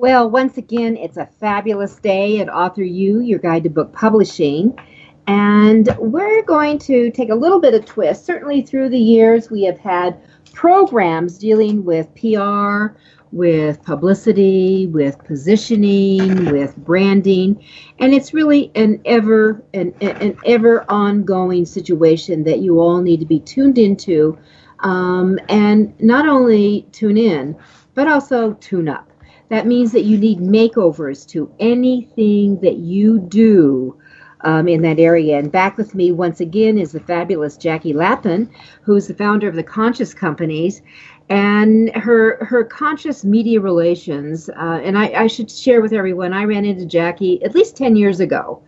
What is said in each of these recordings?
Well, once again, it's a fabulous day at Author U, your guide to book publishing. And we're going to take a little bit of twist. Certainly, through the years, we have had programs dealing with PR, with publicity, with positioning, with branding, and it's really an ever an, an ever ongoing situation that you all need to be tuned into, um, and not only tune in, but also tune up. That means that you need makeovers to anything that you do um, in that area. And back with me once again is the fabulous Jackie Lapin, who's the founder of the Conscious Companies. And her her conscious media relations, uh, and I, I should share with everyone, I ran into Jackie at least 10 years ago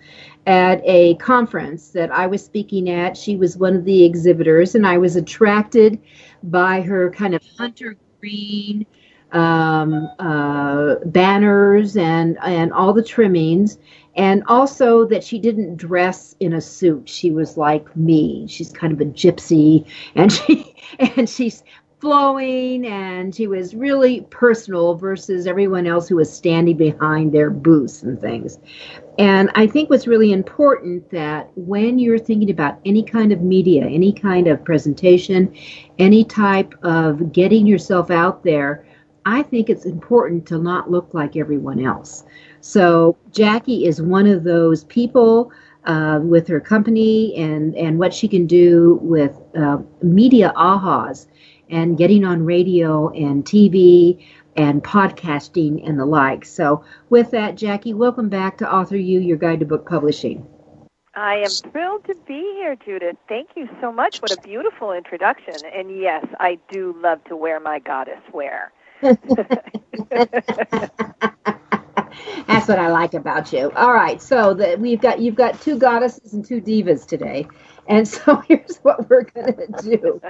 at a conference that I was speaking at. She was one of the exhibitors, and I was attracted by her kind of hunter green um, uh, banners and and all the trimmings, and also that she didn't dress in a suit. She was like me. She's kind of a gypsy, and she and she's flowing and she was really personal versus everyone else who was standing behind their booths and things. And I think what's really important that when you're thinking about any kind of media, any kind of presentation, any type of getting yourself out there, I think it's important to not look like everyone else. So Jackie is one of those people uh, with her company and and what she can do with uh, media ahas and getting on radio and TV and podcasting and the like. So with that, Jackie, welcome back to Author U, your guide to book publishing. I am thrilled to be here, Judith. Thank you so much. What a beautiful introduction. And yes, I do love to wear my goddess wear. That's what I like about you. All right, so the, we've got you've got two goddesses and two divas today, and so here's what we're to do.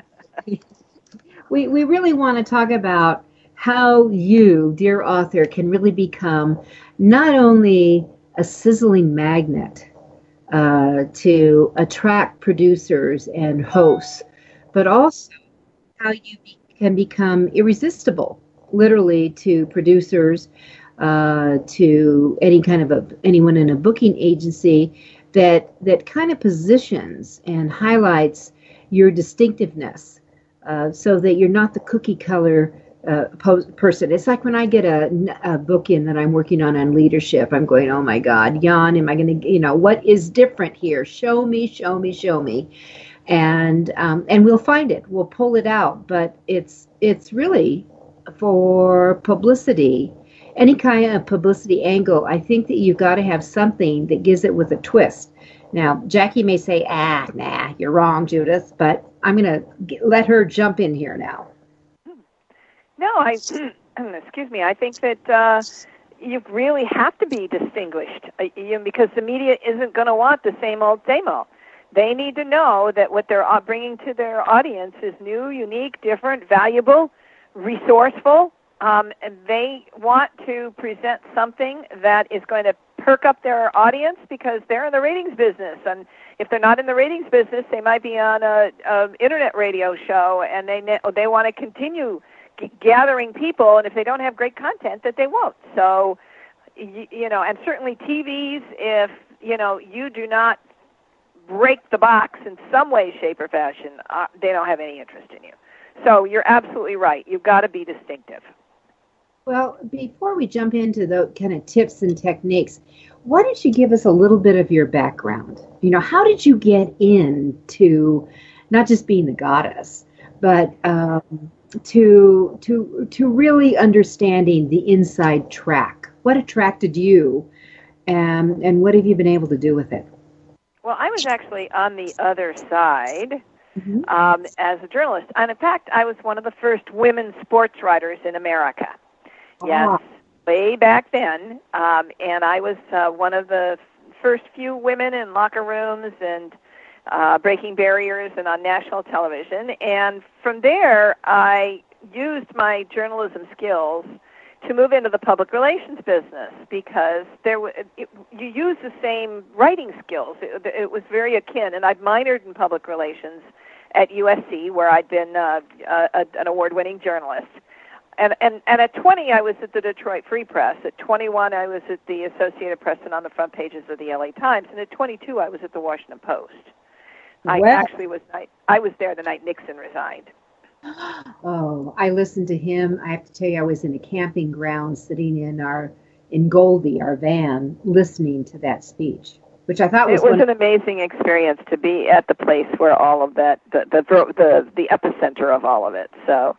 we we really want to talk about how you, dear author, can really become not only a sizzling magnet uh, to attract producers and hosts, but also how you be, can become irresistible literally to producers, uh, to any kind of a, anyone in a booking agency that that kind of positions and highlights your distinctiveness, uh, so that you're not the cookie color uh, person. It's like when I get a, a book in that I'm working on on leadership, I'm going, oh my God, Jan, am I going to, you know, what is different here? Show me, show me, show me, and um, and we'll find it. We'll pull it out, but it's it's really for publicity, any kind of publicity angle, I think that you've got to have something that gives it with a twist. Now, Jackie may say, ah, nah, you're wrong, Judith, but I'm going to let her jump in here now. No, I, excuse me, I think that uh, you really have to be distinguished uh, because the media isn't going to want the same old, same old. They need to know that what they're uh, bringing to their audience is new, unique, different, valuable, resourceful. Um, and they want to present something that is going to perk up their audience because they're in the ratings business, and if they're not in the ratings business, they might be on a, a internet radio show, and they they want to continue g- gathering people, and if they don't have great content, that they won't. So, you, you know, and certainly TVs, if you know you do not break the box in some way, shape, or fashion, uh, they don't have any interest in you. So you're absolutely right. You've got to be distinctive. Well, before we jump into the kind of tips and techniques, why don't you give us a little bit of your background? You know, how did you get into not just being the goddess, but um, to to to really understanding the inside track what attracted you, and and what have you been able to do with it? Well, I was actually on the other side mm-hmm. um, as a journalist, and in fact, I was one of the first women sports writers in America. Yes, ah. way back then, um, and I was uh, one of the first few women in locker rooms and uh, breaking barriers and on national television. And from there, I used my journalism skills to move into the public relations business because there it, you use the same writing skills. It, it was very akin, and I'd minored in public relations at USC, where I'd been uh, a, an award-winning journalist. And, and and at 20, I was at the Detroit Free Press. At 21, I was at the Associated Press and on the front pages of the LA Times. And at 22, I was at the Washington Post. I actually was I, I was there the night Nixon resigned. Oh, I listened to him. I have to tell you, I was in a camping ground sitting in our in Goldie, our van, listening to that speech, which I thought was it was an amazing experience to be at the place where all of that the the the, the epicenter of all of it. So.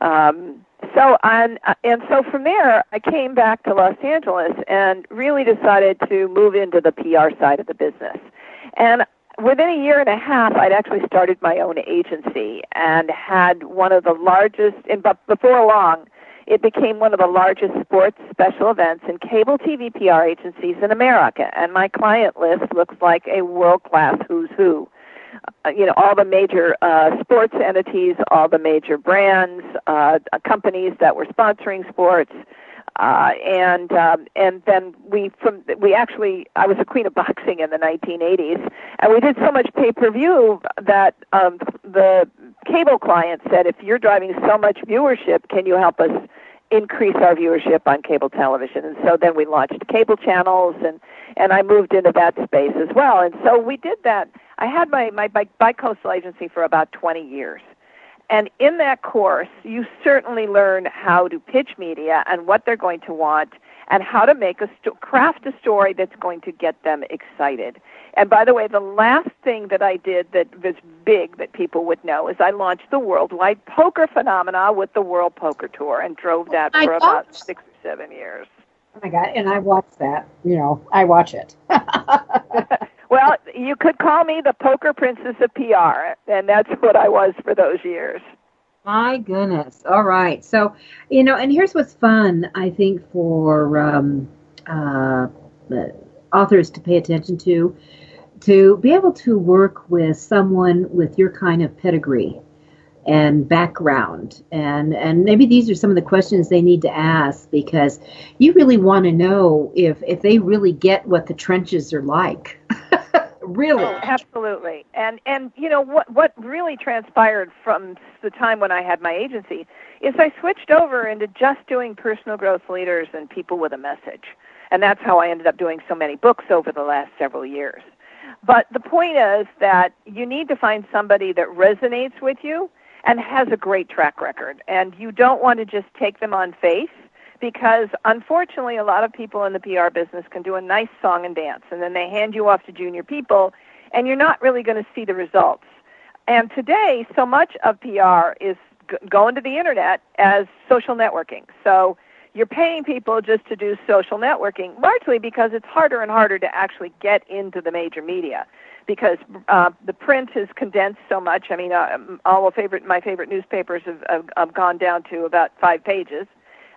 Um, so on, and so from there, I came back to Los Angeles and really decided to move into the PR side of the business. And within a year and a half, I'd actually started my own agency and had one of the largest, and but before long, it became one of the largest sports special events and cable TV PR agencies in America. And my client list looks like a world class who's who. Uh, you know, all the major uh, sports entities, all the major brands, uh, companies that were sponsoring sports, uh, and um, and then we from we actually I was a queen of boxing in the 1980s, and we did so much pay per view that um, the cable client said, if you're driving so much viewership, can you help us increase our viewership on cable television? And so then we launched cable channels, and and I moved into that space as well. And so we did that. I had my my bi-coastal agency for about 20 years. And in that course, you certainly learn how to pitch media and what they're going to want and how to make a sto- craft a story that's going to get them excited. And by the way, the last thing that I did that was big that people would know is I launched the worldwide poker phenomena with the World Poker Tour and drove that for about six or seven years. Oh my God! And I watch that. You know, I watch it. Well, you could call me the poker princess of PR, and that's what I was for those years. My goodness. All right. So, you know, and here's what's fun, I think, for um, uh, authors to pay attention to to be able to work with someone with your kind of pedigree and background and and maybe these are some of the questions they need to ask because you really want to know if if they really get what the trenches are like really? Oh, absolutely. And and you know what what really transpired from the time when i had my agency is i switched over into just doing personal growth leaders and people with a message. And that's how i ended up doing so many books over the last several years. But the point is that you need to find somebody that resonates with you and has a great track record. And you don't want to just take them on faith because unfortunately a lot of people in the PR business can do a nice song and dance and then they hand you off to junior people and you're not really going to see the results. And today so much of PR is g- going to the internet as social networking. So you're paying people just to do social networking largely because it's harder and harder to actually get into the major media because uh, the print is condensed so much. I mean, uh, all favorite my favorite newspapers have, have, have gone down to about five pages.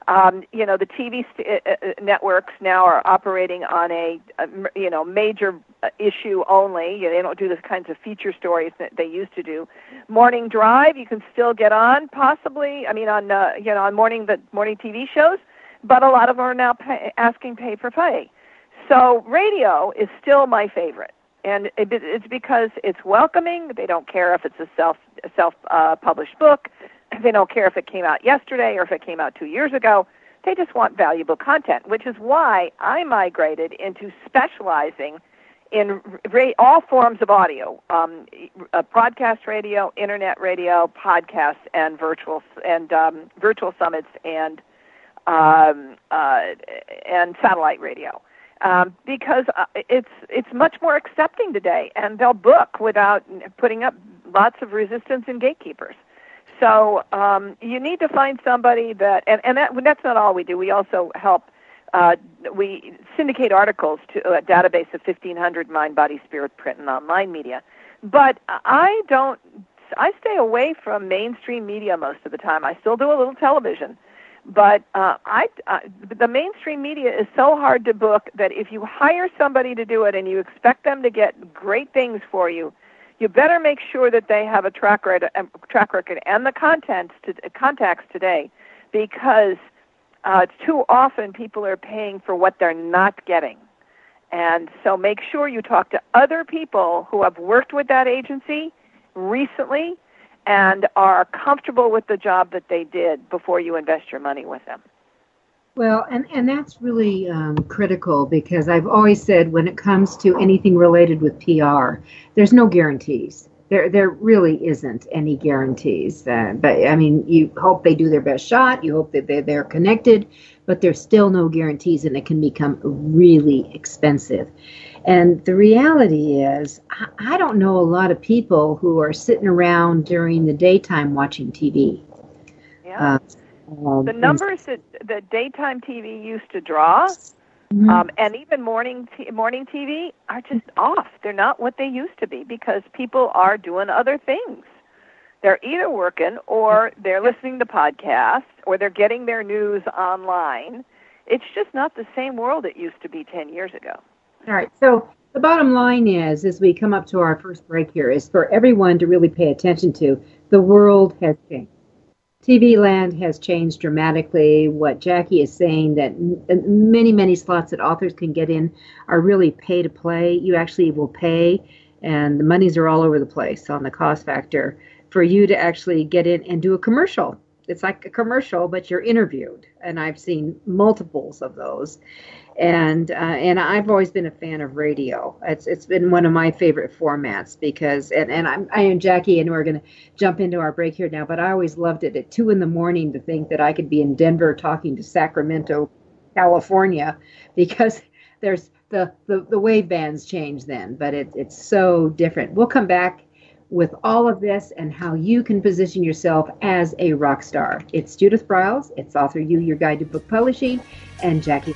Um, you know, the TV st- uh, uh, networks now are operating on a, a you know major uh, issue only. You know, they don't do the kinds of feature stories that they used to do. Morning Drive, you can still get on, possibly. I mean, on uh, you know on morning the morning TV shows, but a lot of them are now pay, asking pay for pay. So radio is still my favorite and it, it's because it's welcoming. They don't care if it's a self self uh, published book. They don't care if it came out yesterday or if it came out two years ago. They just want valuable content, which is why I migrated into specializing in all forms of audio, um, uh, broadcast radio, internet radio, podcasts, and virtual and um, virtual summits and um, uh, and satellite radio um, because uh, it's it's much more accepting today, and they'll book without putting up lots of resistance and gatekeepers. So um, you need to find somebody that, and, and that, that's not all we do. We also help uh, we syndicate articles to a database of 1,500 mind, body, spirit, print, and online media. But I don't. I stay away from mainstream media most of the time. I still do a little television, but uh, I, uh, the mainstream media is so hard to book that if you hire somebody to do it and you expect them to get great things for you, you better make sure that they have a track record, track record and the contents to, contacts today, because uh, too often people are paying for what they're not getting. And so make sure you talk to other people who have worked with that agency recently and are comfortable with the job that they did before you invest your money with them. Well, and, and that's really um, critical because I've always said when it comes to anything related with PR, there's no guarantees. There, there really isn't any guarantees. Uh, but I mean, you hope they do their best shot. You hope that they're, they're connected, but there's still no guarantees, and it can become really expensive. And the reality is, I, don't know a lot of people who are sitting around during the daytime watching TV. Yeah. Uh, um, the numbers that, that daytime TV used to draw, mm-hmm. um, and even morning t- morning TV, are just off. They're not what they used to be because people are doing other things. They're either working or they're listening to podcasts or they're getting their news online. It's just not the same world it used to be 10 years ago. All right. So the bottom line is, as we come up to our first break here, is for everyone to really pay attention to the world has changed. TV land has changed dramatically. What Jackie is saying that many, many slots that authors can get in are really pay to play. You actually will pay, and the monies are all over the place on the cost factor for you to actually get in and do a commercial. It's like a commercial, but you're interviewed, and I've seen multiples of those and uh, and I've always been a fan of radio. It's it's been one of my favorite formats because and and I'm I am Jackie and we're gonna jump into our break here now. But I always loved it at two in the morning to think that I could be in Denver talking to Sacramento, California, because there's the the, the wave bands change then, but it, it's so different. We'll come back with all of this and how you can position yourself as a rock star. It's Judith Briles, it's Author U, your guide to book publishing, and Jackie.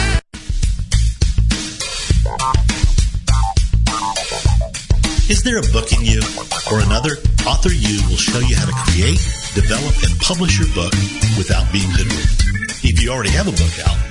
Is there a book in you or another? Author U will show you how to create, develop, and publish your book without being hoodwinked. If you already have a book out,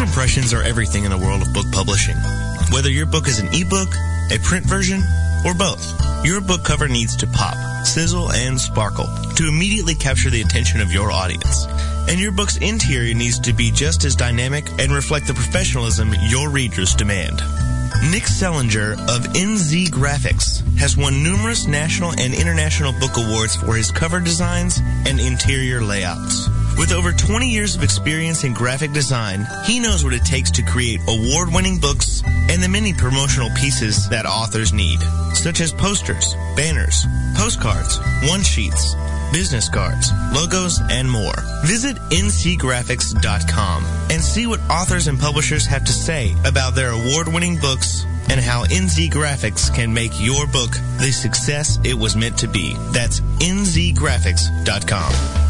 Impressions are everything in the world of book publishing. Whether your book is an ebook, a print version, or both, your book cover needs to pop, sizzle, and sparkle to immediately capture the attention of your audience. And your book's interior needs to be just as dynamic and reflect the professionalism your readers demand. Nick Zelinger of NZ Graphics has won numerous national and international book awards for his cover designs and interior layouts. With over 20 years of experience in graphic design, he knows what it takes to create award-winning books and the many promotional pieces that authors need, such as posters, banners, postcards, one-sheets, business cards, logos, and more. Visit nzgraphics.com and see what authors and publishers have to say about their award-winning books and how NZ Graphics can make your book the success it was meant to be. That's nzgraphics.com.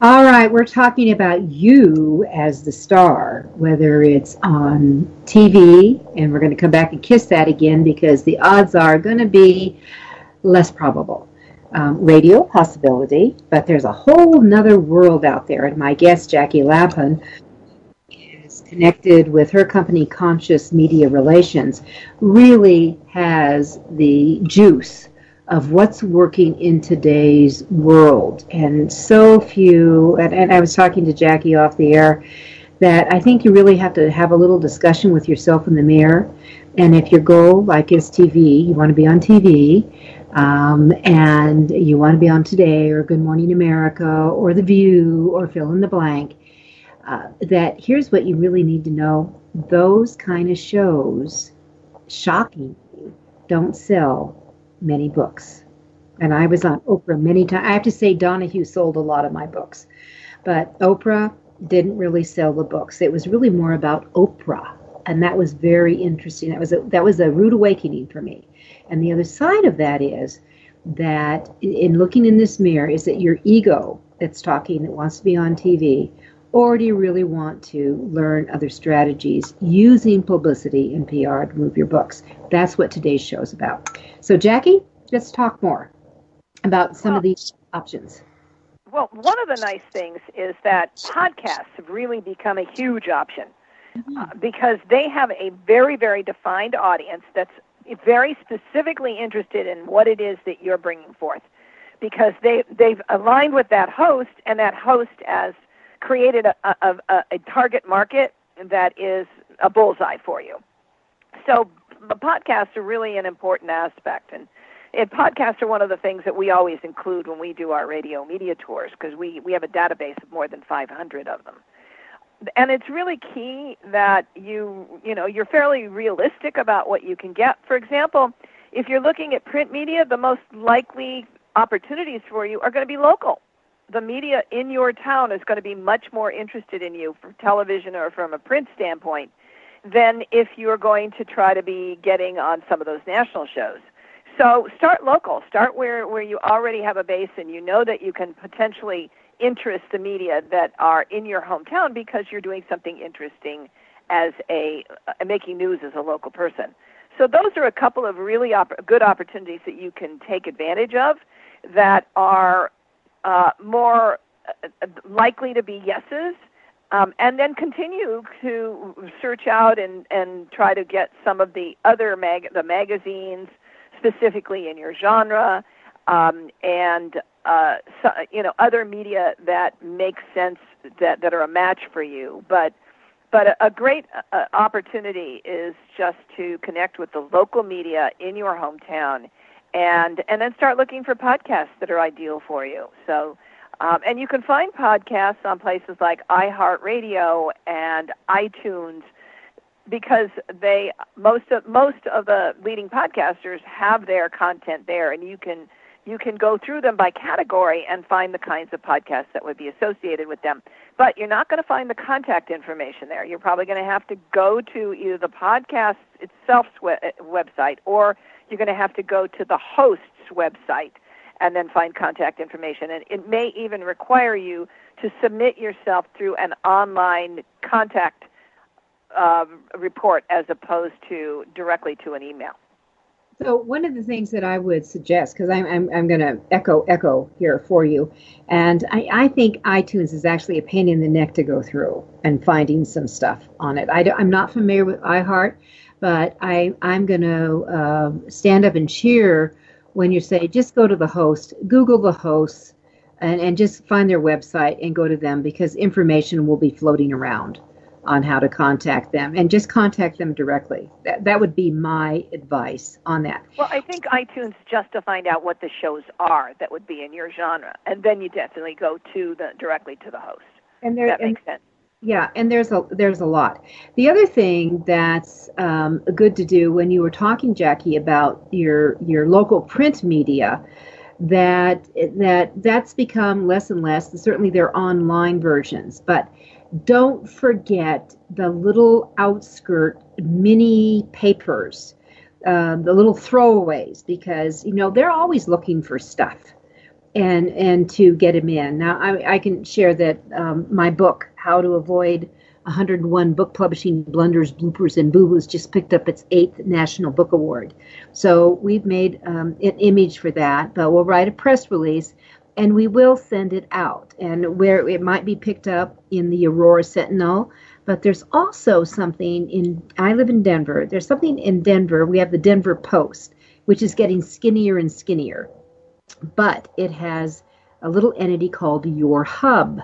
All right, we're talking about you as the star, whether it's on TV, and we're going to come back and kiss that again because the odds are going to be less probable. Um, radio, possibility, but there's a whole nother world out there. And my guest, Jackie Lapin, is connected with her company, Conscious Media Relations, really has the juice of what's working in today's world. And so few, and, and, I was talking to Jackie off the air, that I think you really have to have a little discussion with yourself in the mirror. And if your goal, like is TV, you want to be on TV, um, and you want to be on Today or Good Morning America or The View or fill in the blank, uh, that here's what you really need to know those kind of shows, shockingly, don't sell many books. And I was on Oprah many times. I have to say, Donahue sold a lot of my books, but Oprah didn't really sell the books. It was really more about Oprah, and that was very interesting. That was a, that was a rude awakening for me. And the other side of that is that in looking in this mirror, is that your ego that's talking that wants to be on TV, or do you really want to learn other strategies using publicity and PR to move your books? That's what today's show is about. So, Jackie, let's talk more about some of these options. Well, one of the nice things is that podcasts have really become a huge option mm-hmm. uh, because they have a very, very defined audience that's very specifically interested in what it is that you're bringing forth because they they've aligned with that host and that host has created a, a, a, target market that is a bullseye for you. So podcasts are really an important aspect and and podcasts are one of the things that we always include when we do our radio media tours because we, we have a database of more than 500 of them. And it's really key that you you know you're fairly realistic about what you can get. For example, if you're looking at print media, the most likely opportunities for you are going to be local. The media in your town is going to be much more interested in you from television or from a print standpoint than if you're going to try to be getting on some of those national shows. So start local. Start where, where you already have a base and you know that you can potentially interest the media that are in your hometown because you're doing something interesting as a uh, making news as a local person. So those are a couple of really op- good opportunities that you can take advantage of that are uh, more uh, likely to be yeses um, and then continue to search out and, and try to get some of the other mag- the magazines specifically in your genre um, and uh, so, you know other media that make sense that, that are a match for you. But but a, a great uh, opportunity is just to connect with the local media in your hometown and and then start looking for podcasts that are ideal for you so um, and you can find podcasts on places like iHeartRadio and iTunes because they most of most of the leading podcasters have their content there, and you can you can go through them by category and find the kinds of podcasts that would be associated with them. But you're not going to find the contact information there. You're probably going to have to go to either the podcast itself's website or you're going to have to go to the host's website and then find contact information. And it may even require you to submit yourself through an online contact uh, report as opposed to directly to an email. So one of the things that I would suggest, because I'm, I'm, I'm going to echo echo here for you, and I, I think iTunes is actually a pain in the neck to go through and finding some stuff on it. I am not familiar with iHeart, but I I'm going to uh, stand up and cheer when you say just go to the host, Google the hosts, and, and just find their website and go to them because information will be floating around on how to contact them and just contact them directly. That, that would be my advice on that. Well, I think iTunes just to find out what the shows are that would be in your genre, and then you definitely go to the directly to the host. And there, that makes and, sense. Yeah, and there's a there's a lot. The other thing that's um, good to do when you were talking, Jackie, about your your local print media, that that that's become less and less. Certainly, there are online versions, but don't forget the little outskirt mini papers, uh, the little throwaways, because you know they're always looking for stuff and and to get him in. Now I, I can share that um, my book, How to Avoid 101 Book Publishing Blunders, Bloopers, and Boo-Boos, just picked up its eighth National Book Award. So we've made um, an image for that, but we'll write a press release and we will send it out. And where it might be picked up in the Aurora Sentinel, but there's also something in. I live in Denver. There's something in Denver. We have the Denver Post, which is getting skinnier and skinnier but it has a little entity called Your Hub.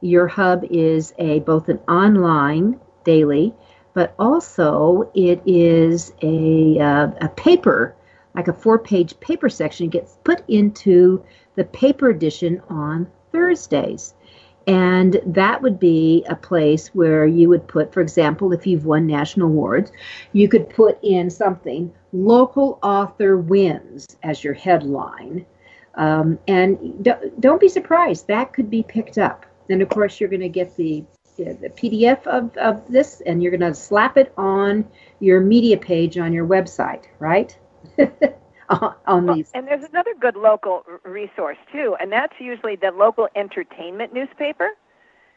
Your Hub is a both an online daily, but also it is a, uh, a paper, like a four-page paper section, gets put into the paper edition on Thursdays. And that would be a place where you would put, for example, if you've won national awards, you could put in something local author wins as your headline. Um, and don't, don't be surprised, that could be picked up. Then, of course, you're going to get the, the PDF of, of this and you're going to slap it on your media page on your website, right? on well, these. And there's another good local resource, too, and that's usually the local entertainment newspaper.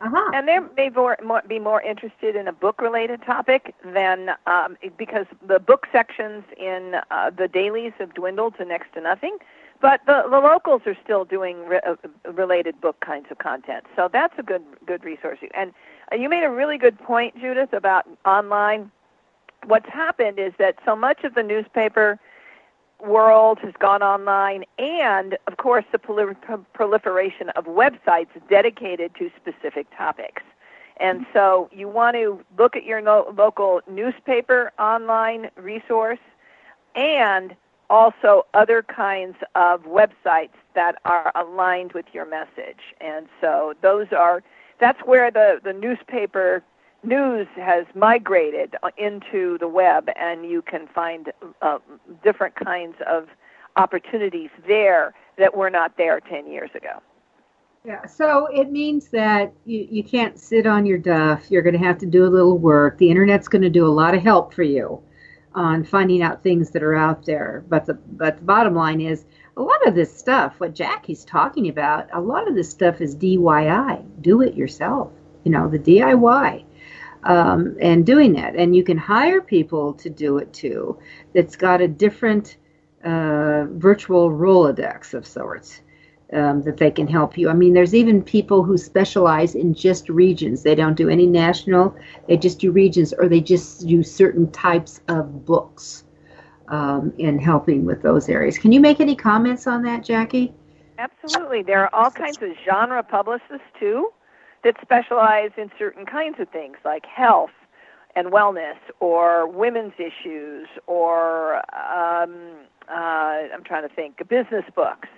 Uh-huh. And they may more, more, be more interested in a book-related topic than um, because the book sections in uh, the dailies have dwindled to next to nothing. But the, the locals are still doing re- uh, related book kinds of content, so that's a good good resource. And uh, you made a really good point, Judith, about online. What's happened is that so much of the newspaper world has gone online, and of course the proliferation of websites dedicated to specific topics. And so you want to look at your no- local newspaper online resource and also other kinds of websites that are aligned with your message. And so those are that's where the, the newspaper news has migrated into the web, and you can find uh, different kinds of opportunities there that were not there 10 years ago. Yeah, so it means that you, you can't sit on your duff. You're going to have to do a little work. The internet's going to do a lot of help for you on finding out things that are out there. But the but the bottom line is a lot of this stuff, what Jackie's talking about, a lot of this stuff is DIY, do it yourself. You know, the DIY. Um, and doing that, and you can hire people to do it too. That's got a different uh, virtual Rolodex of sorts um, that they can help you. I mean, there's even people who specialize in just regions. They don't do any national, they just do regions, or they just do certain types of books um, in helping with those areas. Can you make any comments on that, Jackie? Absolutely. There are all kinds of genre publicists, too, that specialize in certain kinds of things like health and wellness or women's issues or um, uh, I'm trying to think, business books.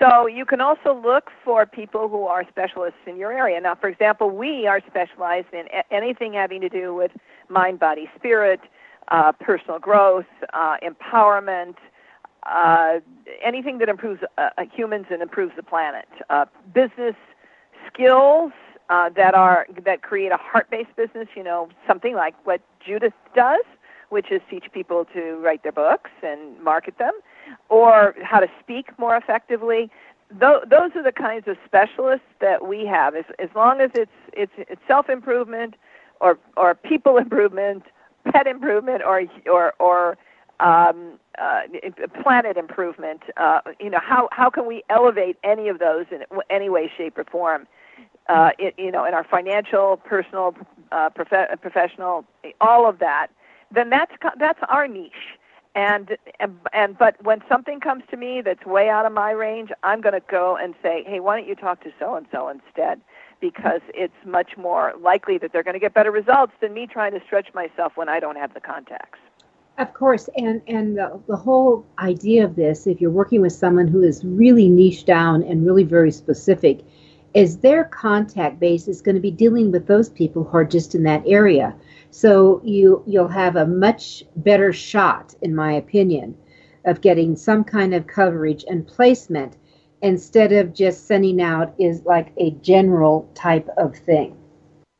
So you can also look for people who are specialists in your area. Now, for example, we are specialized in anything having to do with mind, body, spirit, uh, personal growth, uh, empowerment, uh, anything that improves uh, uh, humans and improves the planet. Uh, business skills that are that create a heart-based business. You know, something like what Judith does, which is teach people to write their books and market them or how to speak more effectively. Th- those are the kinds of specialists that we have. As, as long as it's it's, it's self improvement, or or people improvement, pet improvement, or or or um, uh, planet improvement. Uh, you know, how how can we elevate any of those in any way, shape, or form? Uh, it, you know, in our financial, personal, uh, prof- professional, all of that. Then that's that's our niche and, and but when something comes to me that's way out of my range, I'm going to go and say, "Hey, why don't you talk to so and so instead?" because it's much more likely that they're going to get better results than me trying to stretch myself when I don't have the contacts. Of course, and and the, the whole idea of this, if you're working with someone who is really niche down and really very specific, is their contact base is going to be dealing with those people who are just in that area. So you you'll have a much better shot, in my opinion, of getting some kind of coverage and placement instead of just sending out is like a general type of thing.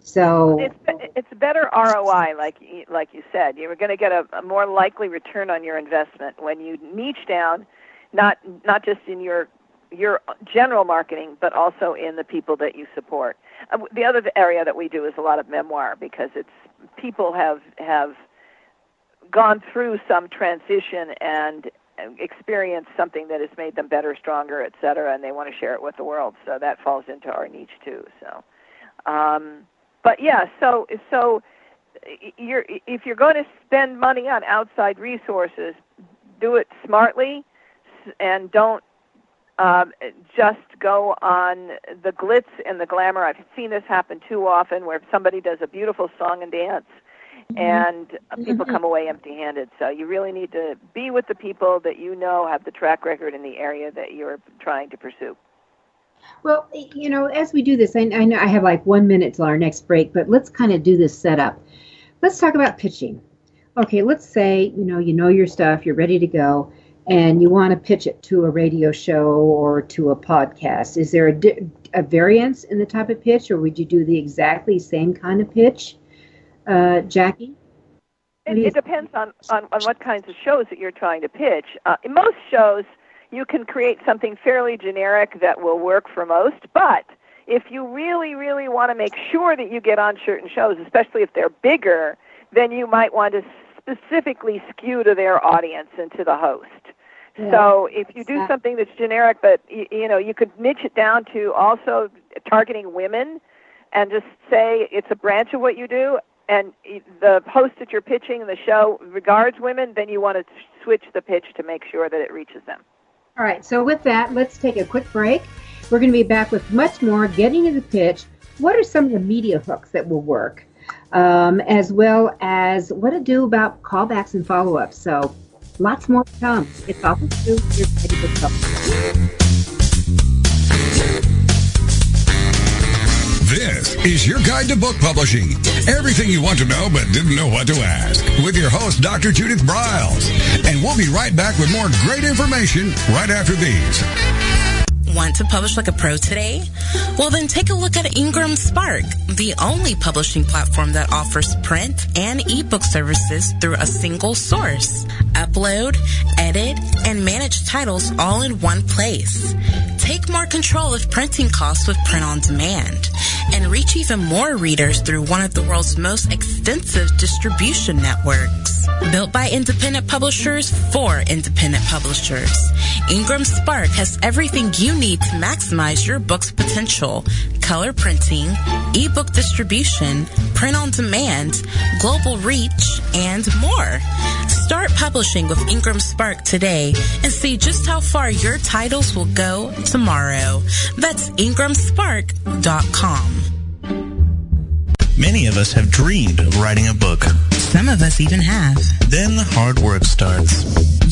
So it's it's better ROI, like like you said. You're going to get a, a more likely return on your investment when you niche down, not not just in your your general marketing, but also in the people that you support. Uh, the other area that we do is a lot of memoir because it's people have have gone through some transition and experienced something that has made them better, stronger, et cetera, and they want to share it with the world. So that falls into our niche too. So. Um, but yeah, so so you're if you're going to spend money on outside resources, do it smartly, and don't um, just go on the glitz and the glamour. I've seen this happen too often, where somebody does a beautiful song and dance, mm-hmm. and people mm-hmm. come away empty-handed. So you really need to be with the people that you know have the track record in the area that you're trying to pursue. Well, you know, as we do this, I, I know I have like one minute till our next break, but let's kind of do this setup. Let's talk about pitching. Okay, let's say you know you know your stuff, you're ready to go, and you want to pitch it to a radio show or to a podcast. Is there a, di- a variance in the type of pitch, or would you do the exactly same kind of pitch, uh, Jackie? It, it, depends on, on, on what kinds of shows that you're trying to pitch. Uh, in most shows, you can create something fairly generic that will work for most, but if you really, really want to make sure that you get on certain shows, especially if they're bigger, then you might want to specifically skew to their audience and to the host. Yeah. So if you do something that's generic, but you, you know you could niche it down to also targeting women, and just say it's a branch of what you do, and the host that you're pitching the show regards women, then you want to switch the pitch to make sure that it reaches them. All right, so with that, let's take a quick break. We're going to be back with much more getting into the pitch. What are some of the media hooks that will work? Um, as well as what to do about callbacks and follow ups. So, lots more to come. It's all do. You're ready to go. This is your guide to book publishing. Everything you want to know but didn't know what to ask. With your host, Dr. Judith Briles. And we'll be right back with more great information right after these. Want to publish like a pro today? Well, then take a look at Ingram Spark, the only publishing platform that offers print and ebook services through a single source. Upload, edit, and manage titles all in one place. Take more control of printing costs with print on demand and reach even more readers through one of the world's most extensive distribution networks. Built by independent publishers for independent publishers, Ingram Spark has everything you need to maximize your book's potential. Color printing, ebook distribution, print on demand, global reach, and more. Start publishing with Ingram Spark today and see just how far your titles will go tomorrow. That's ingramspark.com. Many of us have dreamed of writing a book. Some of us even have. Then the hard work starts.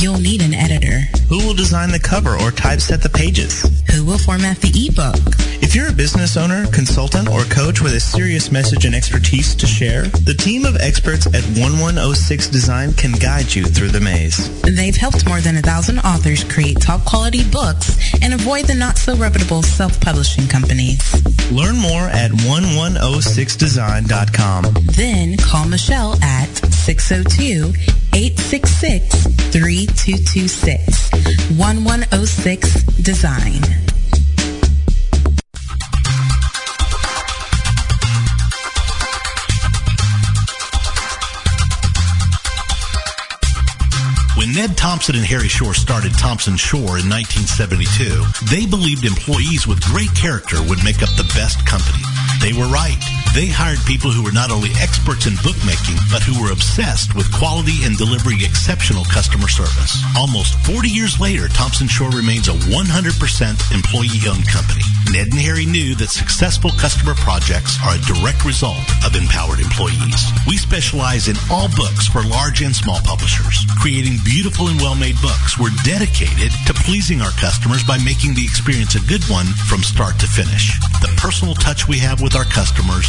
You'll need an editor. Who will design the cover or typeset the pages? Who will format the ebook? If you're a business owner, consultant, or coach with a serious message and expertise to share, the team of experts at 1106 Design can guide you through the maze. They've helped more than a thousand authors create top quality books and avoid the not so reputable self-publishing companies. Learn more at oh 1106design.com. Then call Michelle at 602 866 3226. 1106 Design. When Ned Thomson and Harry Shore started Thomson-Shore in 1972, they believed employees with great character would make up the best company. They were right. They hired people who were not only experts in bookmaking, but who were obsessed with quality and delivering exceptional customer service. Almost 40 years later, Thomson-Shore remains a 100% employee-owned company. Ned and Harry knew that successful customer projects are a direct result of empowered employees. We specialize in all books for large and small publishers. Creating beautiful and well-made books, we're dedicated to pleasing our customers by making the experience a good one from start to finish. The personal touch we have with our customers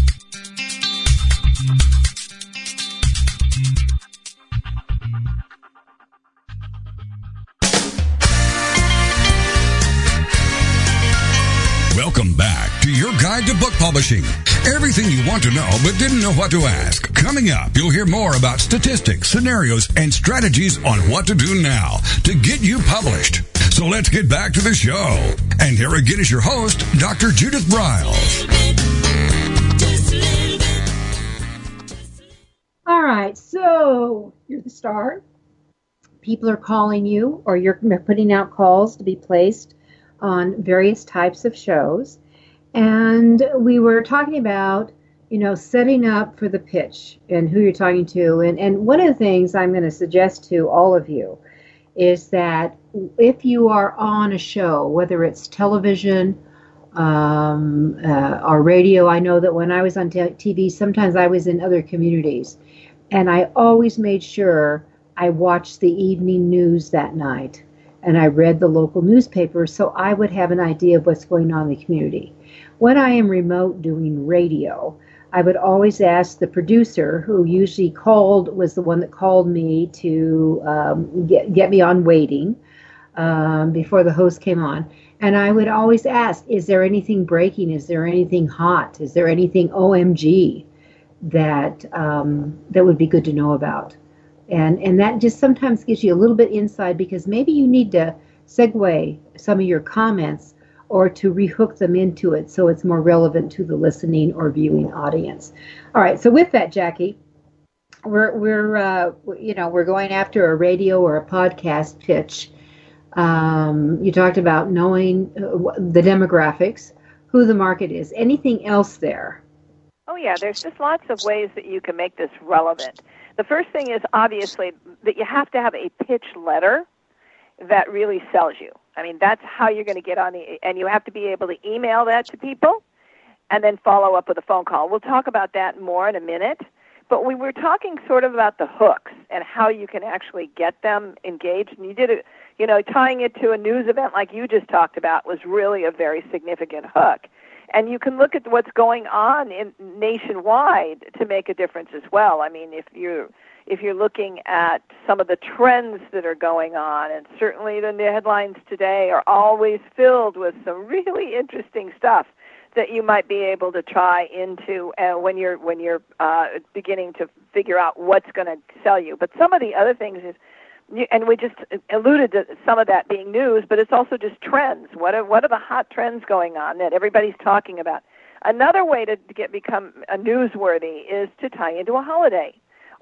Guide to book publishing. Everything you want to know but didn't know what to ask. Coming up, you'll hear more about statistics, scenarios, and strategies on what to do now to get you published. So let's get back to the show. And here again is your host, Dr. Judith Briles. All right, so you're the star. People are calling you, or you're putting out calls to be placed on various types of shows. And we were talking about, you know, setting up for the pitch and who you're talking to. And, and one of the things I'm going to suggest to all of you is that if you are on a show, whether it's television um, uh, or radio, I know that when I was on t- TV, sometimes I was in other communities. And I always made sure I watched the evening news that night and I read the local newspaper so I would have an idea of what's going on in the community. When I am remote doing radio, I would always ask the producer, who usually called, was the one that called me to um, get, get me on waiting um, before the host came on. And I would always ask, is there anything breaking? Is there anything hot? Is there anything OMG that um, that would be good to know about? and and that just sometimes gives you a little bit inside because maybe you need to segue some of your comments or to rehook them into it so it's more relevant to the listening or viewing audience. All right, so with that, Jackie, we're we're uh, you know we're going after a radio or a podcast pitch. Um, you talked about knowing uh, the demographics, who the market is. Anything else there? Oh yeah, there's just lots of ways that you can make this relevant. The first thing is obviously that you have to have a pitch letter that really sells you. I mean, that's how you're going to get on the, and you have to be able to email that to people and then follow up with a phone call. We'll talk about that more in a minute. But we were talking sort of about the hooks and how you can actually get them engaged. And you did it, you know, tying it to a news event like you just talked about was really a very significant hook and you can look at what's going on in nationwide to make a difference as well. I mean, if you're if you're looking at some of the trends that are going on, and certainly the headlines today are always filled with some really interesting stuff that you might be able to try into uh, when you're when you're uh, beginning to figure out what's going to sell you. But some of the other things is and we just alluded to some of that being news, but it's also just trends. What are what are the hot trends going on that everybody's talking about? Another way to get become a newsworthy is to tie into a holiday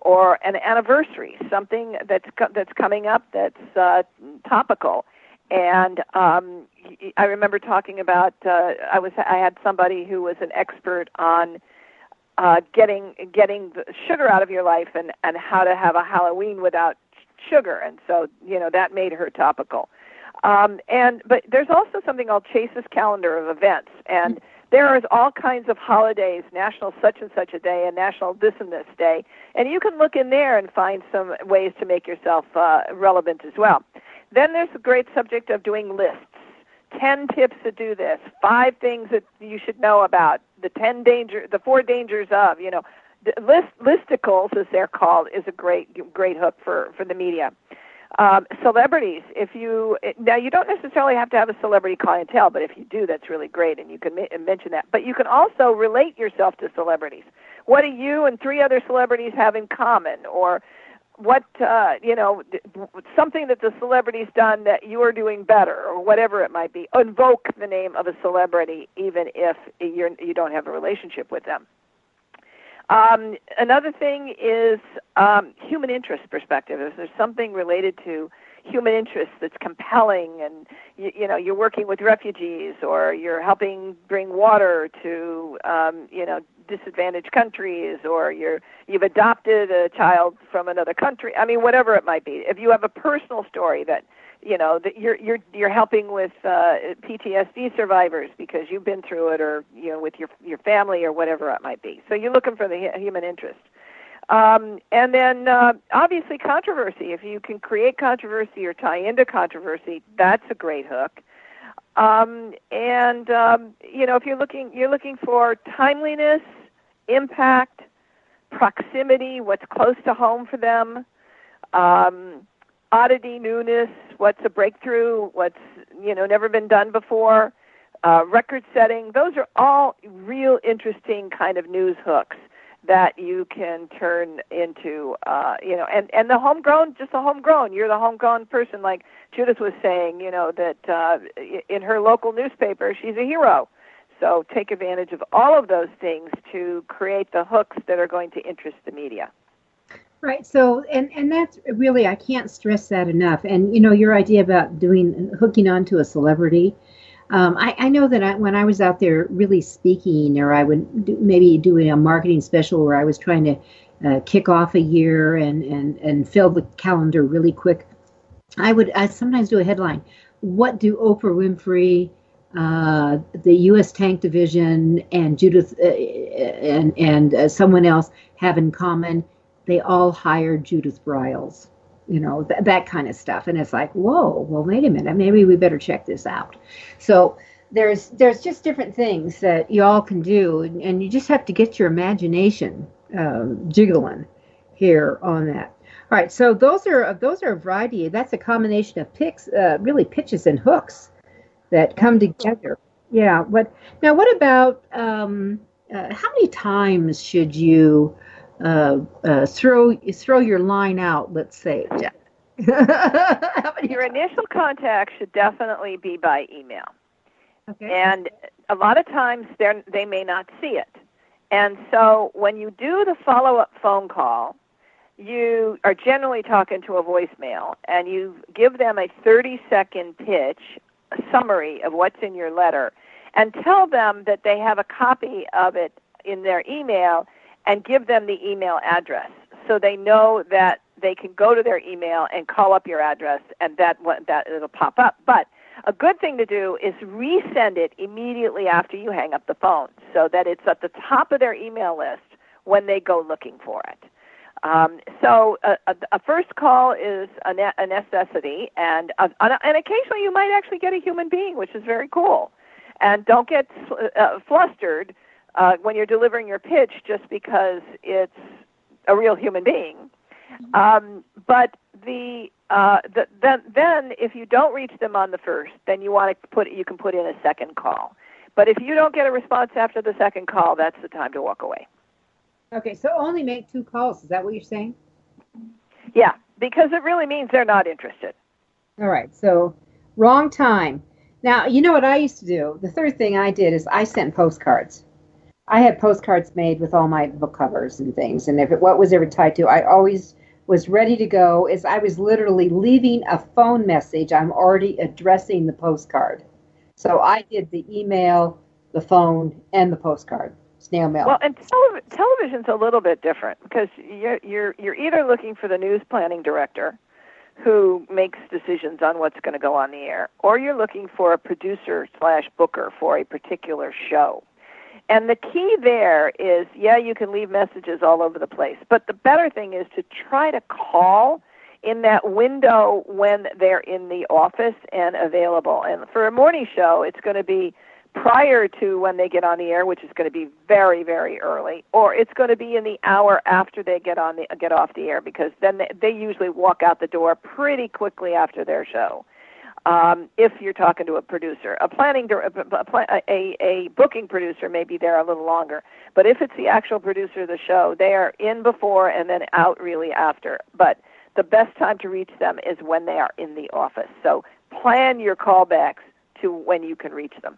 or an anniversary, something that's co- that's coming up that's uh, topical. And um, I remember talking about uh, I was I had somebody who was an expert on uh, getting getting the sugar out of your life and and how to have a Halloween without sugar, and so you know that made her topical. Um, and but there's also something called Chase's calendar of events, and there is all kinds of holidays, national such and such a day, and national this and this day, and you can look in there and find some ways to make yourself uh, relevant as well. Then there's the great subject of doing lists. 10 tips to do this, five things that you should know about, the 10 danger, the four dangers of, you know, list listicles as they're called is a great great hook for for the media. Um, celebrities, if you now you don't necessarily have to have a celebrity clientele, but if you do, that's really great, and you can ma- mention that. But you can also relate yourself to celebrities. What do you and three other celebrities have in common, or what uh, you know, something that the celebrity's done that you're doing better, or whatever it might be. Invoke the name of a celebrity, even if you're you don't have a relationship with them. Um, another thing is um, human interest perspective. If there's something related to human interest that's compelling, and you, you know you're working with refugees, or you're helping bring water to um, you know disadvantaged countries, or you're you've adopted a child from another country. I mean, whatever it might be. If you have a personal story that you know that you're you're you're helping with uh, PTSD survivors because you've been through it, or you know with your your family or whatever it might be. So you're looking for the human interest. Um, and then uh, obviously controversy. If you can create controversy or tie into controversy, that's a great hook. Um, and um, you know if you're looking you're looking for timeliness, impact, proximity, what's close to home for them. Um, oddity, newness, what's a breakthrough, what's you know never been done before, uh, record setting. Those are all real interesting kind of news hooks that you can turn into uh you know and and the homegrown just the homegrown you're the homegrown person like judith was saying you know that uh in her local newspaper she's a hero so take advantage of all of those things to create the hooks that are going to interest the media Right. So, and and that's really I can't stress that enough. And you know, your idea about doing hooking on to a celebrity. Um, I, I, know that I, when I was out there really speaking, or I would do, maybe doing a marketing special where I was trying to uh, kick off a year and, and, and fill the calendar really quick, I would I sometimes do a headline. What do Oprah Winfrey, uh, the U.S. Tank Division, and Judith uh, and and uh, someone else have in common? They all hired Judith Briles, you know, th- that kind of stuff. And it's like, whoa, well, wait a minute, maybe we better check this out. So there's there's just different things that you all can do, and, you just have to get your imagination um, jiggling here on that. All right, so those are those are a variety. That's a combination of picks, uh, really pitches and hooks that come together. Yeah. What now? What about um, uh, how many times should you uh, uh, throw throw your line out. Let's say. your initial contact should definitely be by email. Okay. And a lot of times they they may not see it. And so when you do the follow up phone call, you are generally talking to a voicemail and you give them a 30 second pitch, a summary of what's in your letter, and tell them that they have a copy of it in their email and give them the email address so they know that they can go to their email and call up your address and that that it'll pop up. But a good thing to do is resend it immediately after you hang up the phone so that it's at the top of their email list when they go looking for it. Um, so a, a, a, first call is a, ne- a necessity, and uh, and occasionally you might actually get a human being, which is very cool. And don't get uh, flustered uh, when you're delivering your pitch just because it's a real human being. Um, but the, uh, the then then if you don't reach them on the first, then you want to put you can put in a second call. But if you don't get a response after the second call, that's the time to walk away. Okay, so only make two calls. Is that what you're saying? Yeah, because it really means they're not interested. All right, so wrong time. Now, you know what I used to do? The third thing I did is I sent postcards. I had postcards made with all my book covers and things, and if it what was ever tied to, I always was ready to go. As I was literally leaving a phone message, I'm already addressing the postcard. So I did the email, the phone, and the postcard, snail mail. Well, and tele- television's a little bit different because you're you're you're either looking for the news planning director who makes decisions on what's going to go on the air, or you're looking for a producer slash booker for a particular show. And the key there is, yeah, you can leave messages all over the place, but the better thing is to try to call in that window when they're in the office and available. And for a morning show, it's going to be prior to when they get on the air, which is going to be very, very early, or it's going to be in the hour after they get on the get off the air because then they, they usually walk out the door pretty quickly after their show. Um, if you're talking to a producer, a planning a, a a booking producer may be there a little longer, but if it's the actual producer of the show, they are in before and then out really after. But the best time to reach them is when they are in the office. So plan your callbacks to when you can reach them.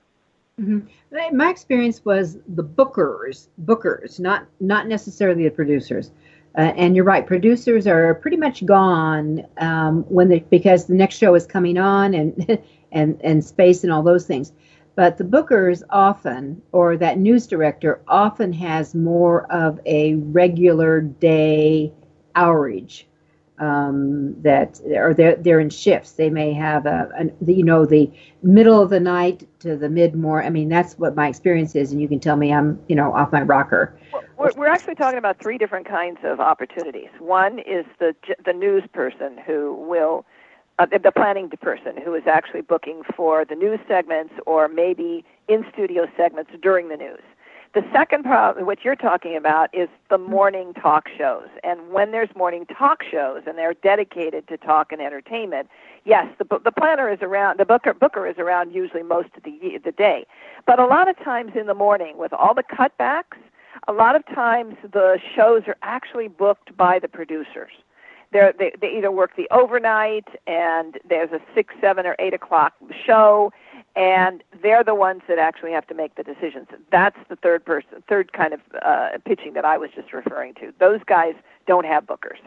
Mm-hmm. My experience was the bookers, bookers, not not necessarily the producers. Uh, and you're right, producers are pretty much gone um, when they because the next show is coming on and and and space and all those things. But the bookers often, or that news director often has more of a regular day hourage um, that or they're they're in shifts. They may have a, a, you know the middle of the night to the mid morning. I mean that's what my experience is, and you can tell me I'm you know off my rocker. We're, we're actually talking about three different kinds of opportunities. One is the the news person who will. Uh, the planning person who is actually booking for the news segments or maybe in studio segments during the news. The second problem, what you're talking about, is the morning talk shows. And when there's morning talk shows and they're dedicated to talk and entertainment, yes, the the planner is around, the booker booker is around usually most of the the day. But a lot of times in the morning, with all the cutbacks, a lot of times the shows are actually booked by the producers. They're, they they either work the overnight and there's a six, seven, or eight o'clock show, and they're the ones that actually have to make the decisions. That's the third person, third kind of uh, pitching that I was just referring to. Those guys don't have bookers.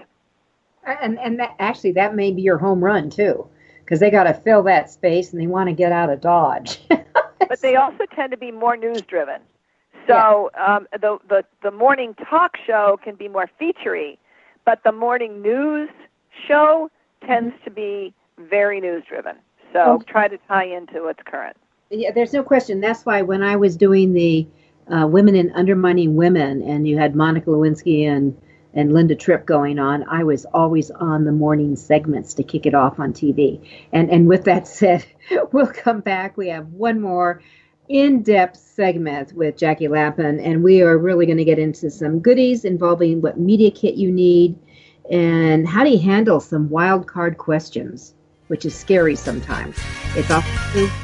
And and that, actually, that may be your home run too, because they got to fill that space and they want to get out of Dodge. but they also tend to be more news driven. So yeah. um, the the the morning talk show can be more featurey, but the morning news show tends to be very news driven. So okay. try to tie into what's current. Yeah, there's no question. That's why when I was doing the uh, Women in Undermining Women, and you had Monica Lewinsky and and Linda Tripp going on, I was always on the morning segments to kick it off on TV. And and with that said, we'll come back. We have one more in-depth segment with Jackie Lapin, and we are really going to get into some goodies involving what media kit you need and how do you handle some wild card questions which is scary sometimes. It's often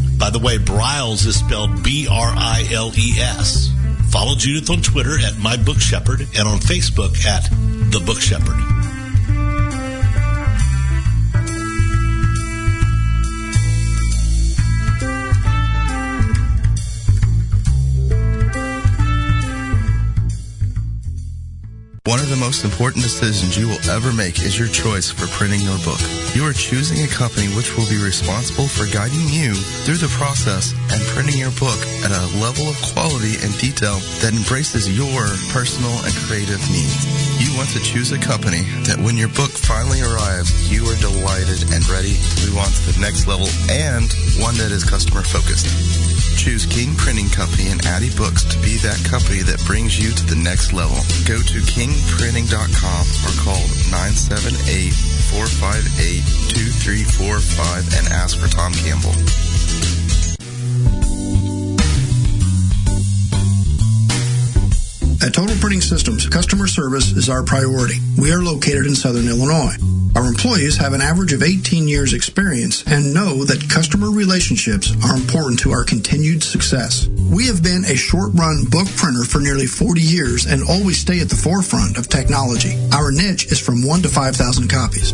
By the way, Briles is spelled B-R-I-L-E-S. Follow Judith on Twitter at My Book Shepherd and on Facebook at The Book Shepherd. One of the most important decisions you will ever make is your choice for printing your book. You are choosing a company which will be responsible for guiding you through the process and printing your book at a level of quality and detail that embraces your personal and creative needs. You want to choose a company that when your book finally arrives, you are delighted and ready to move on to the next level and one that is customer focused. Choose King Printing Company and Adibooks to be that company that brings you to the next level. Go to kingprinting.com or call 978-458-2345 and ask for Tom Campbell. At Total Printing Systems, customer service is our priority. We are located in Southern Illinois. Our employees have an average of 18 years experience and know that customer relationships are important to our continued success. We have been a short run book printer for nearly 40 years and always stay at the forefront of technology. Our niche is from 1 to 5,000 copies.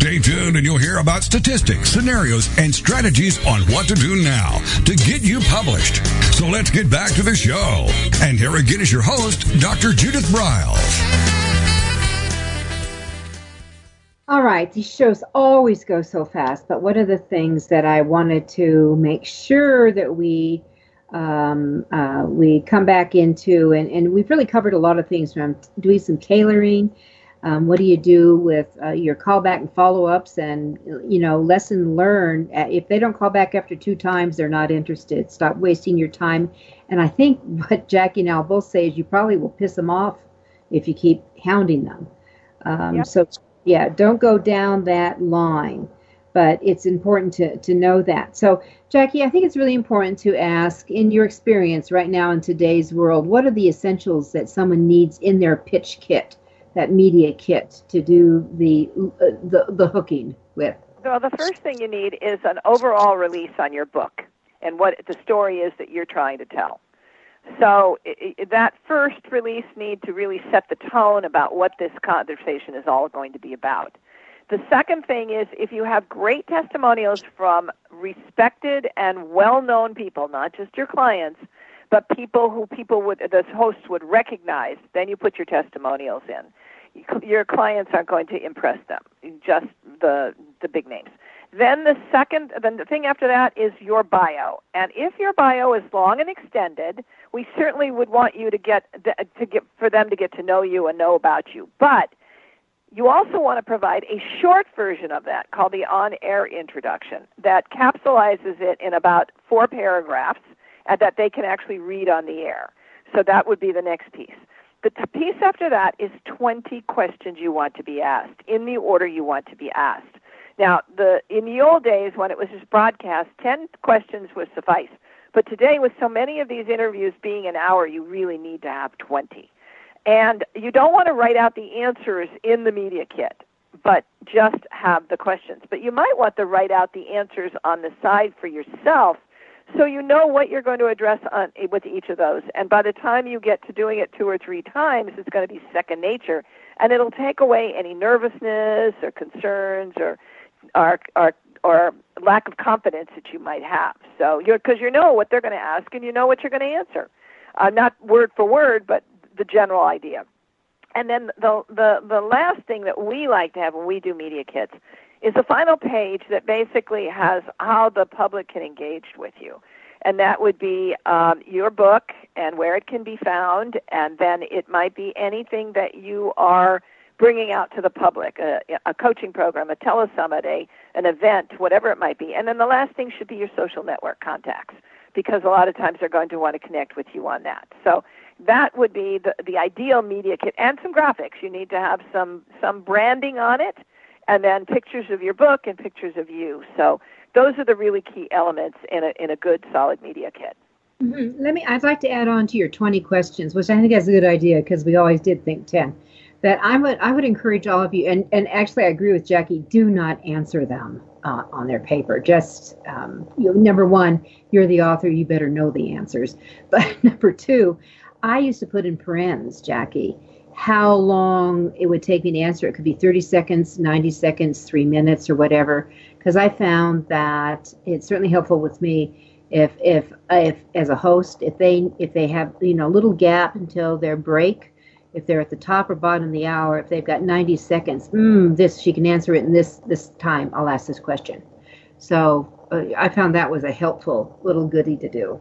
Stay tuned and you'll hear about statistics, scenarios, and strategies on what to do now to get you published. So let's get back to the show. And here again is your host, Dr. Judith Briles. All right, these shows always go so fast, but one of the things that I wanted to make sure that we um, uh, we come back into, and, and we've really covered a lot of things from doing some tailoring. Um, what do you do with uh, your callback and follow-ups, and you know, lesson learned. Uh, if they don't call back after two times, they're not interested. Stop wasting your time. And I think what Jackie and I both say is you probably will piss them off if you keep hounding them. Um, yep. So yeah, don't go down that line. But it's important to, to know that. So, Jackie, I think it's really important to ask, in your experience right now in today's world, what are the essentials that someone needs in their pitch kit, that media kit, to do the uh, the, the hooking with? Well, the first thing you need is an overall release on your book and what the story is that you're trying to tell. So it, that first release need to really set the tone about what this conversation is all going to be about. The second thing is if you have great testimonials from respected and well-known people, not just your clients, but people who people would the hosts would recognize, then you put your testimonials in. Your clients aren't going to impress them, just the the big names. Then the second, then the thing after that is your bio. And if your bio is long and extended, we certainly would want you to get to get for them to get to know you and know about you. But you also want to provide a short version of that called the on-air introduction that capsulizes it in about four paragraphs and that they can actually read on the air. So that would be the next piece. The piece after that is 20 questions you want to be asked in the order you want to be asked. Now, the in the old days when it was just broadcast, 10 questions would suffice. But today, with so many of these interviews being an hour, you really need to have 20. And you don't want to write out the answers in the media kit, but just have the questions. But you might want to write out the answers on the side for yourself so you know what you're going to address on, with each of those. And by the time you get to doing it two or three times, it's going to be second nature. And it'll take away any nervousness or concerns or, or, or or lack of confidence that you might have. So you're because you know what they're going to ask and you know what you're going to answer, uh, not word for word, but the general idea. And then the the the last thing that we like to have when we do media kits is the final page that basically has how the public can engage with you. And that would be um, your book and where it can be found, and then it might be anything that you are bringing out to the public a, a coaching program, a telesummit, a an event, whatever it might be. And then the last thing should be your social network contacts because a lot of times they're going to want to connect with you on that. So that would be the, the ideal media kit and some graphics. You need to have some some branding on it and then pictures of your book and pictures of you. So those are the really key elements in a in a good solid media kit. Mm-hmm. Let me. I'd like to add on to your 20 questions, which I think is a good idea because we always did think 10. That I would I would encourage all of you, and and actually I agree with Jackie. Do not answer them uh, on their paper. Just um, you know, number one, you're the author. You better know the answers. But number two, I used to put in parens, Jackie, how long it would take me to answer. It could be 30 seconds, 90 seconds, three minutes, or whatever. Because I found that it's certainly helpful with me if if if as a host if they if they have you know a little gap until their break if they're at the top or bottom of the hour if they've got 90 seconds mm, this she can answer it in this this time i'll ask this question so uh, i found that was a helpful little goodie to do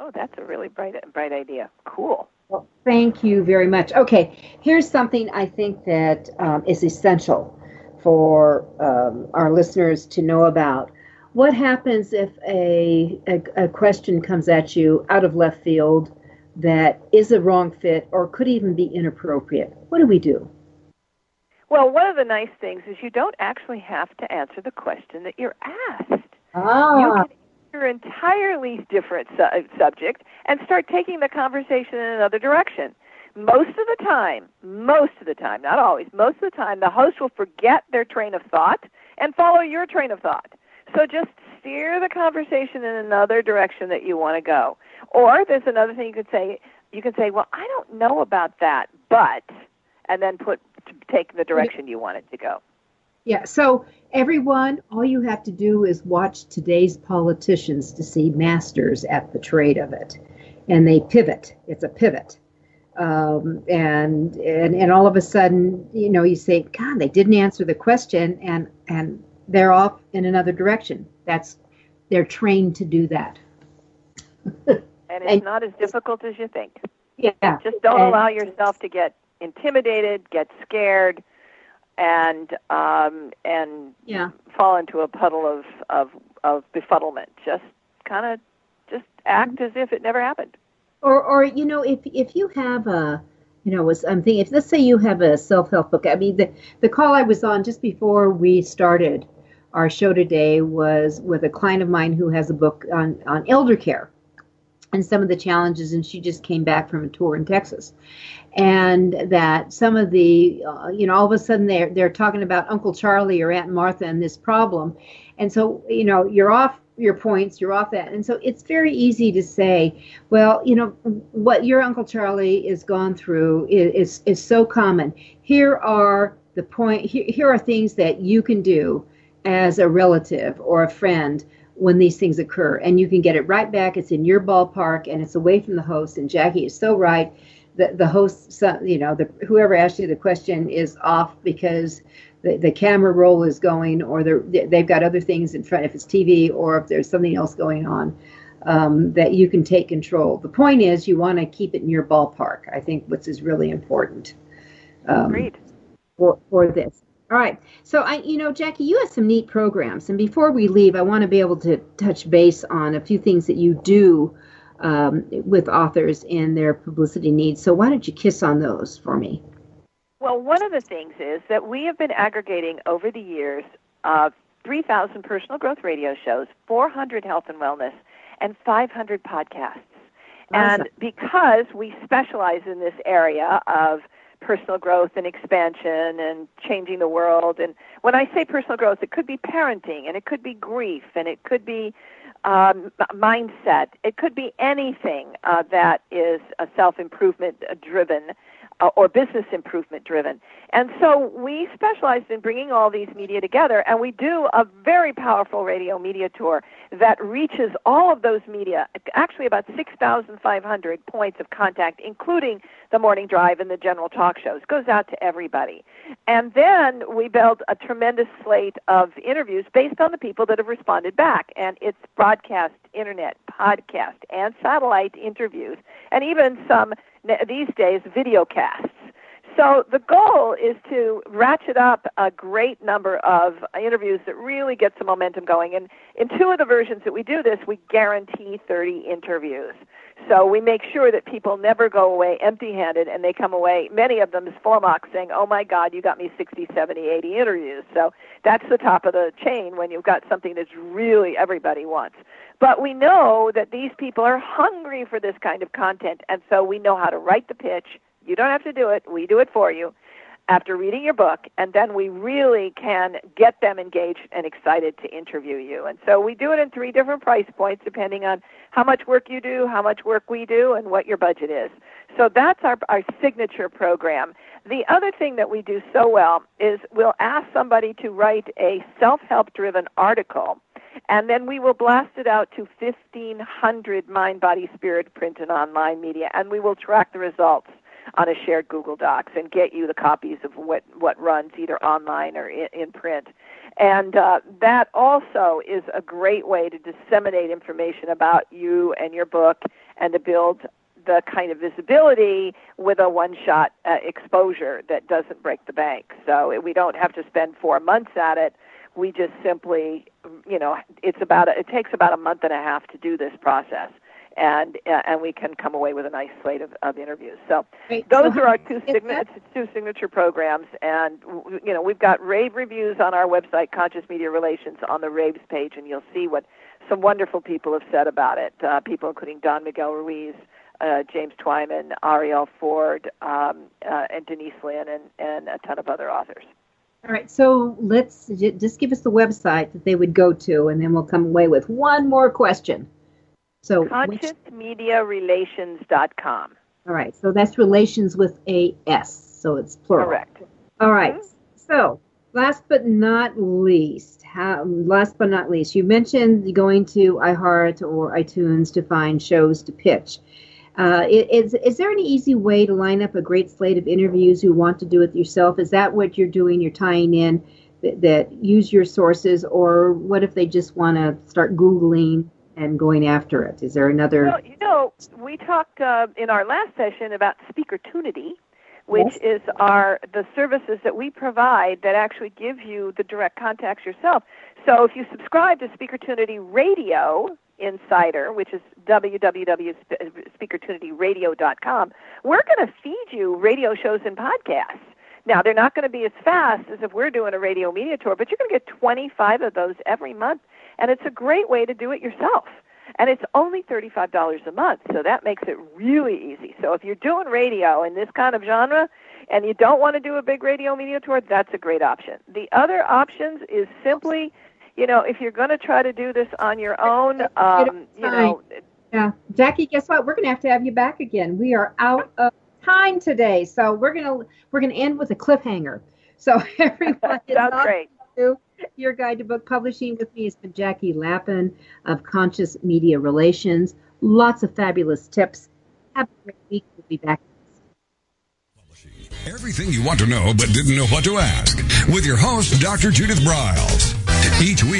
oh that's a really bright bright idea cool well, thank you very much. Okay, here's something I think that um, is essential for um, our listeners to know about. What happens if a, a, a question comes at you out of left field that is a wrong fit or could even be inappropriate? What do we do? Well, one of the nice things is you don't actually have to answer the question that you're asked. Ah. You can your entirely different su- uh, subject and start taking the conversation in another direction. Most of the time, most of the time, not always, most of the time, the host will forget their train of thought and follow your train of thought. So just steer the conversation in another direction that you want to go. Or there's another thing you could say. You can say, "Well, I don't know about that, but," and then put take the direction you want it to go. Yeah. So everyone, all you have to do is watch today's politicians to see masters at the trade of it, and they pivot. It's a pivot. Um, and and and all of a sudden, you know, you say, God, they didn't answer the question, and and they're off in another direction. That's they're trained to do that. and it's and, not as difficult as you think. Yeah. Just don't and, allow yourself to get intimidated, get scared and um, and yeah. fall into a puddle of of, of befuddlement. Just kind of just act as if it never happened. Or or you know if if you have a you know was I'm thinking if let's say you have a self help book. I mean the the call I was on just before we started our show today was with a client of mine who has a book on on elder care and some of the challenges and she just came back from a tour in Texas. And that some of the uh, you know all of a sudden they're they're talking about Uncle Charlie or Aunt Martha and this problem. And so you know you're off your points you're off that. And so it's very easy to say well you know what your Uncle Charlie is gone through is is, is so common. Here are the point here, here are things that you can do as a relative or a friend when these things occur. And you can get it right back. It's in your ballpark and it's away from the host. And jackie is so right. The, the host you know the whoever asked you the question is off because the, the camera roll is going or they're, they've got other things in front if it's tv or if there's something else going on um, that you can take control. The point is you want to keep it in your ballpark i think what's is really important um, Great. For, for this all right. So I, you know, Jackie, you have some neat programs, and before we leave, I want to be able to touch base on a few things that you do um, with authors and their publicity needs. So why don't you kiss on those for me? Well, one of the things is that we have been aggregating over the years uh, 3,000 personal growth radio shows, 400 health and wellness, and 500 podcasts. Awesome. And because we specialize in this area of personal growth and expansion and changing the world. And when I say personal growth, it could be parenting and it could be grief and it could be um, mindset. It could be anything uh, that is a self improvement driven uh, or business improvement driven. And so we specialize in bringing all these media together, and we do a very powerful radio media tour that reaches all of those media, actually about 6,500 points of contact, including the morning drive and the general talk shows. Goes out to everybody. And then we build a tremendous slate of interviews based on the people that have responded back. And it's broadcast, internet, podcast, and satellite interviews, and even some these days video casts. So the goal is to ratchet up a great number of interviews that really get some momentum going. And in two of the versions that we do this, we guarantee 30 interviews. So we make sure that people never go away empty-handed and they come away, many of them as Formox saying, oh my God, you got me 60, 70, 80 interviews. So that's the top of the chain when you've got something that's really everybody wants. But we know that these people are hungry for this kind of content and so we know how to write the pitch. You don't have to do it. We do it for you after reading your book, and then we really can get them engaged and excited to interview you. And so we do it in three different price points depending on how much work you do, how much work we do, and what your budget is. So that's our, our signature program. The other thing that we do so well is we'll ask somebody to write a self help driven article, and then we will blast it out to 1,500 mind, body, spirit, print, and online media, and we will track the results on a shared Google Docs and get you the copies of what what runs either online or in, in print. And uh, that also is a great way to disseminate information about you and your book and to build the kind of visibility with a one-shot uh, exposure that doesn't break the bank. So we don't have to spend four months at it. We just simply, you know, it's about a, it takes about a month and a half to do this process and and we can come away with a nice slate of, of interviews. So Great. those are our two that- two signature programs, and you know we've got rave reviews on our website, Conscious Media Relations, on the raves page, and you'll see what some wonderful people have said about it. Uh, people including Don Miguel Ruiz. Uh, James Twyman, Arielle Ford, um, uh, and Denise Linn, and, and a ton of other authors. All right, so let's j- just give us the website that they would go to, and then we'll come away with one more question. So, ConsciousMediaRelations.com. all right, so that's relations with a S, so it's plural. Correct. All right. So, last but not least, how, last but not least, you mentioned going to iHeart or iTunes to find shows to pitch. Uh, is, is there an easy way to line up a great slate of interviews you want to do it yourself? Is that what you're doing? You're tying in that, that use your sources, or what if they just want to start Googling and going after it? Is there another? Well, you know, we talked uh, in our last session about Speakertunity, which is our the services that we provide that actually give you the direct contacts yourself. So if you subscribe to Speakertunity Radio Insider, which is www.speakertunityradio.com, we're going to feed you radio shows and podcasts. Now, they're not going to be as fast as if we're doing a radio media tour, but you're going to get 25 of those every month, and it's a great way to do it yourself. And it's only $35 a month, so that makes it really easy. So if you're doing radio in this kind of genre and you don't want to do a big radio media tour, that's a great option. The other options is simply, you know, if you're going to try to do this on your own, um, you know, Yeah, Jackie, guess what? We're going to have to have you back again. We are out of time today, so we're gonna we're gonna end with a cliffhanger. So everyone, sounds great. to Your guide to book publishing with me has been Jackie Lapin of Conscious Media Relations. Lots of fabulous tips. Have a great week. We'll be back. Everything you want to know but didn't know what to ask with your host, Dr. Judith Briles. Each week,